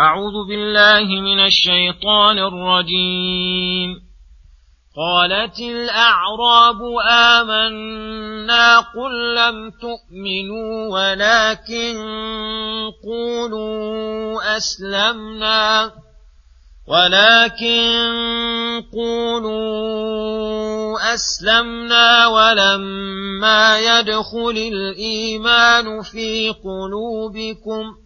أعوذ بالله من الشيطان الرجيم. قالت الأعراب آمنا قل لم تؤمنوا ولكن قولوا أسلمنا. ولكن قولوا أسلمنا ولما يدخل الإيمان في قلوبكم ۖ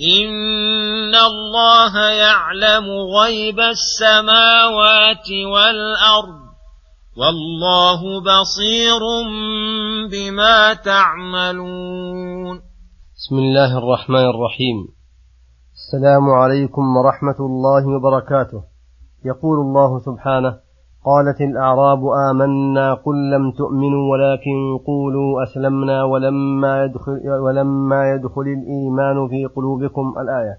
إن الله يعلم غيب السماوات والأرض والله بصير بما تعملون بسم الله الرحمن الرحيم. السلام عليكم ورحمة الله وبركاته. يقول الله سبحانه قالت الأعراب آمنا قل لم تؤمنوا ولكن قولوا أسلمنا ولما يدخل, ولما يدخل الإيمان في قلوبكم الآية.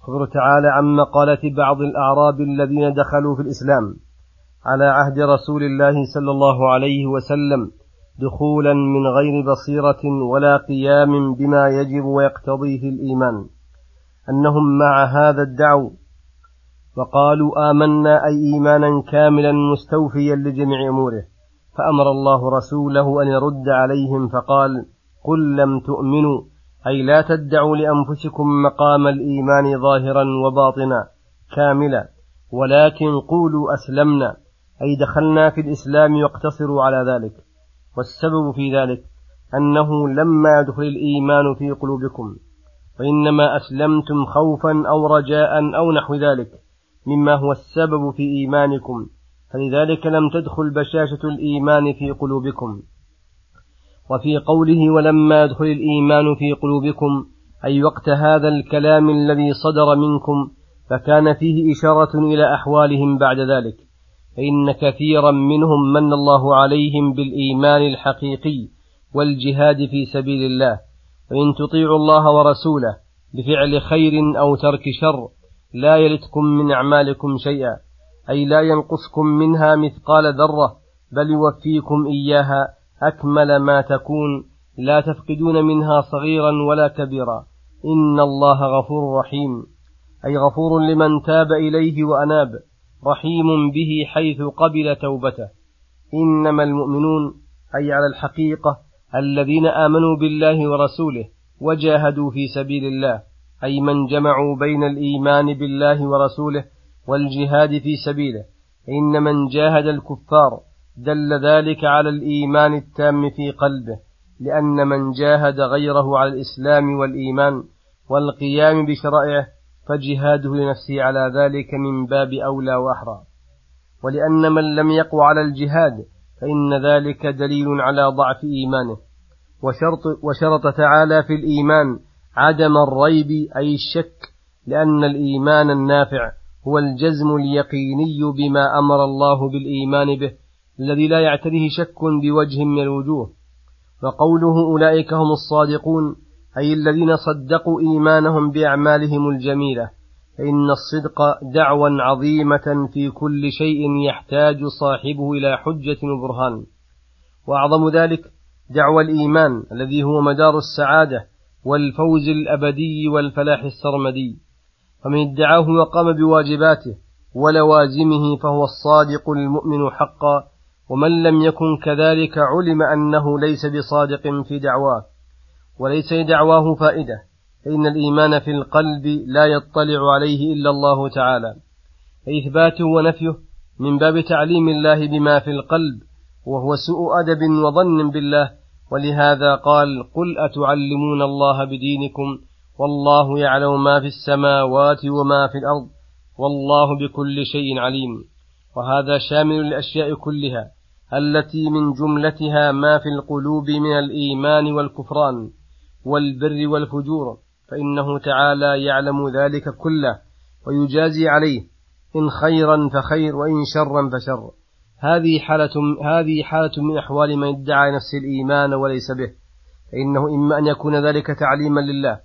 خبر تعالى عن مقالة بعض الأعراب الذين دخلوا في الإسلام على عهد رسول الله صلى الله عليه وسلم دخولا من غير بصيرة ولا قيام بما يجب ويقتضيه الإيمان. أنهم مع هذا الدعو وقالوا آمنا أي إيمانا كاملا مستوفيا لجميع أموره. فأمر الله رسوله أن يرد عليهم فقال قل لم تؤمنوا أي لا تدعوا لأنفسكم مقام الإيمان ظاهرا وباطنا كاملا ولكن قولوا أسلمنا أي دخلنا في الإسلام واقتصروا على ذلك. والسبب في ذلك أنه لما يدخل الإيمان في قلوبكم وإنما أسلمتم خوفا أو رجاء أو نحو ذلك. مما هو السبب في إيمانكم. فلذلك لم تدخل بشاشة الإيمان في قلوبكم. وفي قوله ولما يدخل الإيمان في قلوبكم أي وقت هذا الكلام الذي صدر منكم فكان فيه إشارة إلى أحوالهم بعد ذلك. فإن كثيرا منهم من الله عليهم بالإيمان الحقيقي والجهاد في سبيل الله. فإن تطيعوا الله ورسوله بفعل خير أو ترك شر لا يلتكم من أعمالكم شيئا أي لا ينقصكم منها مثقال ذرة بل يوفيكم إياها أكمل ما تكون لا تفقدون منها صغيرا ولا كبيرا. إن الله غفور رحيم. أي غفور لمن تاب إليه وأناب رحيم به حيث قبل توبته. إنما المؤمنون أي على الحقيقة الذين آمنوا بالله ورسوله وجاهدوا في سبيل الله. أي من جمعوا بين الإيمان بالله ورسوله والجهاد في سبيله. إن من جاهد الكفار دل ذلك على الإيمان التام في قلبه لأن من جاهد غيره على الإسلام والإيمان والقيام بشرائعه فجهاده لنفسه على ذلك من باب أولى وأحرى. ولأن من لم يقو على الجهاد فإن ذلك دليل على ضعف إيمانه. وشرط, وشرط تعالى في الإيمان عدم الريب أي الشك لأن الإيمان النافع هو الجزم اليقيني بما أمر الله بالإيمان به الذي لا يعتريه شك بوجه من الوجوه. وقوله أولئك هم الصادقون أي الذين صدقوا إيمانهم بأعمالهم الجميلة فإن الصدق دعوى عظيمة في كل شيء يحتاج صاحبه إلى حجة وبرهان. وأعظم ذلك دعوى الإيمان الذي هو مدار السعادة والفوز الأبدي والفلاح السرمدي فمن ادعاه وقام بواجباته ولوازمه فهو الصادق المؤمن حقا ومن لم يكن كذلك علم أنه ليس بصادق في دعواه وليس لدعواه فائدة فإن الإيمان في القلب لا يطلع عليه إلا الله تعالى فإثباته ونفيه من باب تعليم الله بما في القلب وهو سوء أدب وظن بالله ولهذا قال قل أتعلمون الله بدينكم والله يعلم ما في السماوات وما في الأرض والله بكل شيء عليم وهذا شامل الأشياء كلها التي من جملتها ما في القلوب من الإيمان والكفران والبر والفجور فإنه تعالى يعلم ذلك كله ويجازي عليه إن خيرا فخير وإن شرا فشر هذه حالة هذه حالة من أحوال من ادعى نفس الإيمان وليس به فإنه إما أن يكون ذلك تعليما لله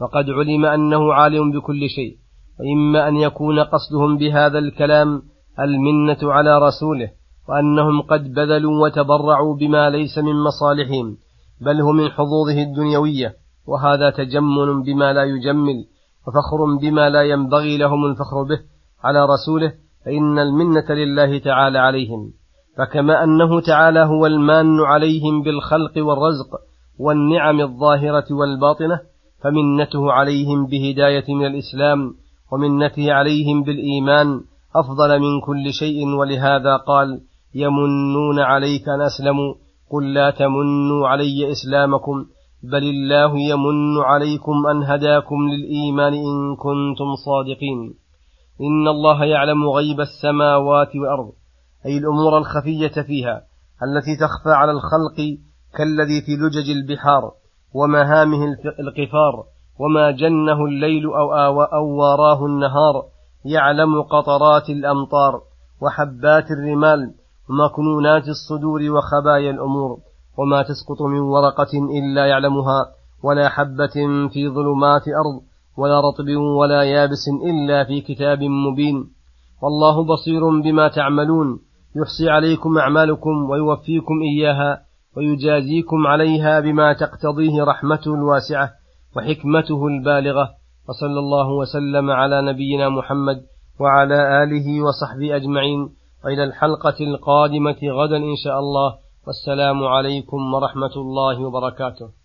فقد علم أنه عالم بكل شيء وإما أن يكون قصدهم بهذا الكلام المنة على رسوله وأنهم قد بذلوا وتبرعوا بما ليس من مصالحهم بل هو من حظوظه الدنيوية وهذا تجمل بما لا يجمل وفخر بما لا ينبغي لهم الفخر به على رسوله فإن المنة لله تعالى عليهم فكما أنه تعالى هو المان عليهم بالخلق والرزق والنعم الظاهرة والباطنة فمنته عليهم بهداية من الإسلام ومنته عليهم بالإيمان أفضل من كل شيء. ولهذا قال يمنون عليك أن أسلموا قل لا تمنوا علي إسلامكم بل الله يمن عليكم أن هداكم للإيمان إن كنتم صادقين. إن الله يعلم غيب السماوات والأرض أي الأمور الخفية فيها التي تخفى على الخلق كالذي في لجج البحار ومهامه القفار وما جنه الليل أو, أو واراه النهار يعلم قطرات الأمطار وحبات الرمال ومكنونات الصدور وخبايا الأمور وما تسقط من ورقة إلا يعلمها ولا حبة في ظلمات أرض ولا رطب ولا يابس إلا في كتاب مبين. والله بصير بما تعملون. يحصي عليكم أعمالكم ويوفيكم إياها ويجازيكم عليها بما تقتضيه رحمته الواسعة وحكمته البالغة. وصلى الله وسلم على نبينا محمد وعلى آله وصحبه أجمعين. وإلى الحلقة القادمة غدا إن شاء الله. والسلام عليكم ورحمة الله وبركاته.